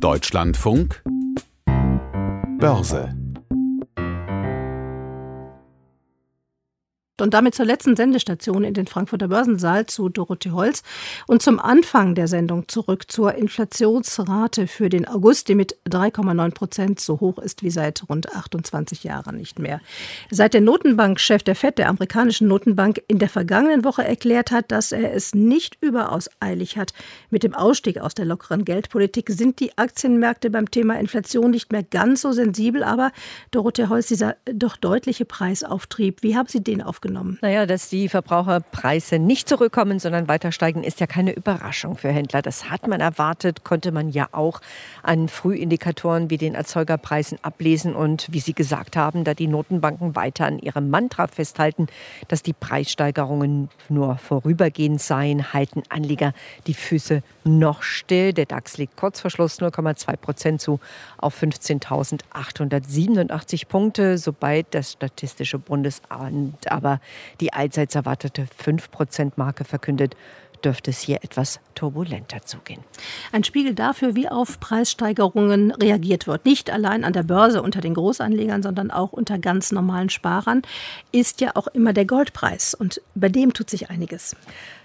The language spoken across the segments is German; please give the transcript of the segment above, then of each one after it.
Deutschlandfunk. Börse Und damit zur letzten Sendestation in den Frankfurter Börsensaal zu Dorothee Holz und zum Anfang der Sendung zurück zur Inflationsrate für den August, die mit 3,9 Prozent so hoch ist wie seit rund 28 Jahren nicht mehr. Seit der Notenbankchef der FED, der amerikanischen Notenbank, in der vergangenen Woche erklärt hat, dass er es nicht überaus eilig hat mit dem Ausstieg aus der lockeren Geldpolitik, sind die Aktienmärkte beim Thema Inflation nicht mehr ganz so sensibel. Aber Dorothee Holz, dieser doch deutliche Preisauftrieb, wie haben Sie den aufgenommen? Aufgenommen. Naja, dass die Verbraucherpreise nicht zurückkommen, sondern weiter steigen, ist ja keine Überraschung für Händler. Das hat man erwartet, konnte man ja auch an Frühindikatoren wie den Erzeugerpreisen ablesen. Und wie Sie gesagt haben, da die Notenbanken weiter an ihrem Mantra festhalten, dass die Preissteigerungen nur vorübergehend seien, halten Anleger die Füße noch still. Der DAX liegt kurz vor Schluss 0,2 Prozent zu auf 15.887 Punkte, sobald das Statistische Bundesamt aber die allseits erwartete 5-Prozent-Marke verkündet, dürfte es hier etwas turbulenter zugehen. Ein Spiegel dafür, wie auf Preissteigerungen reagiert wird. Nicht allein an der Börse unter den Großanlegern, sondern auch unter ganz normalen Sparern, ist ja auch immer der Goldpreis. Und bei dem tut sich einiges.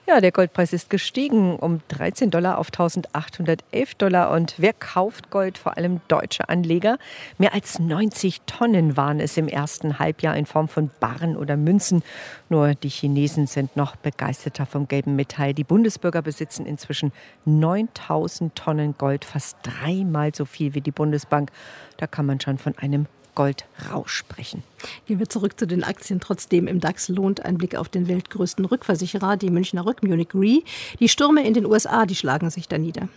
Ja, der Goldpreis ist gestiegen um 13 Dollar auf 1811 Dollar. Und wer kauft Gold? Vor allem deutsche Anleger. Mehr als 90 Tonnen waren es im ersten Halbjahr in Form von Barren oder Münzen. Nur die Chinesen sind noch begeisterter vom gelben Metall. Die Bundesbürger besitzen inzwischen 9000 Tonnen Gold, fast dreimal so viel wie die Bundesbank. Da kann man schon von einem Goldrausch sprechen. Gehen wir zurück zu den Aktien. Trotzdem im DAX lohnt ein Blick auf den weltgrößten Rückversicherer, die Münchner Rück, Munich Re. Die Stürme in den USA, die schlagen sich da nieder.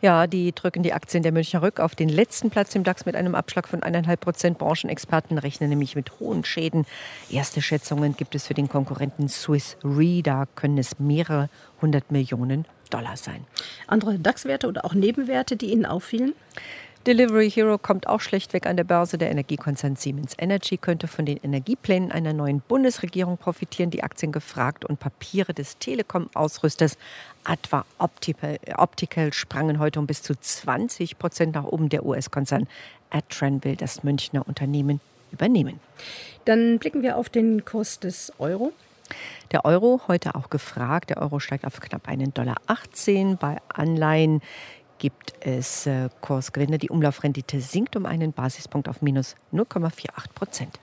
Ja, die drücken die Aktien der Münchner Rück auf den letzten Platz im DAX mit einem Abschlag von 1,5 Prozent. Branchenexperten rechnen nämlich mit hohen Schäden. Erste Schätzungen gibt es für den Konkurrenten Swiss Re. Da können es mehrere hundert Millionen Dollar sein. Andere DAX-Werte oder auch Nebenwerte, die Ihnen auffielen? Delivery Hero kommt auch schlecht weg an der Börse. Der Energiekonzern Siemens Energy könnte von den Energieplänen einer neuen Bundesregierung profitieren. Die Aktien gefragt und Papiere des Telekom-Ausrüsters Adva Optical, Optical sprangen heute um bis zu 20 Prozent nach oben. Der US-Konzern Adtran will das Münchner Unternehmen übernehmen. Dann blicken wir auf den Kurs des Euro. Der Euro heute auch gefragt. Der Euro steigt auf knapp einen Dollar 18. Bei Anleihen gibt es äh, Kursgewinne. Die Umlaufrendite sinkt um einen Basispunkt auf minus 0,48 Prozent.